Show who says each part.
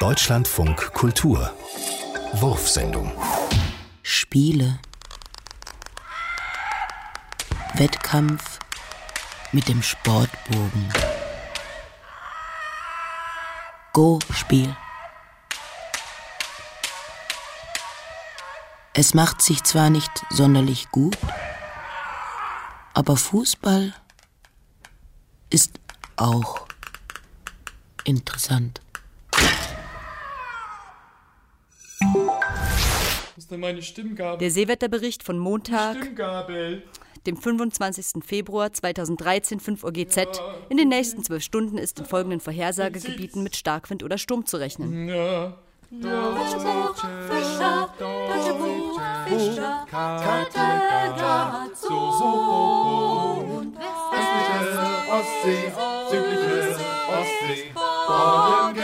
Speaker 1: Deutschlandfunk Kultur Wurfsendung
Speaker 2: Spiele. Wettkampf mit dem Sportbogen. Go-Spiel. Es macht sich zwar nicht sonderlich gut, aber Fußball ist auch interessant.
Speaker 3: Der Seewetterbericht von Montag,
Speaker 4: Stimmgabel.
Speaker 3: dem 25. Februar 2013, 5 Uhr GZ. In den nächsten zwölf Stunden ist in folgenden Vorhersagegebieten mit Starkwind oder Sturm zu rechnen.
Speaker 4: Ja.
Speaker 5: Ostsee, südliche Ostsee, Morgen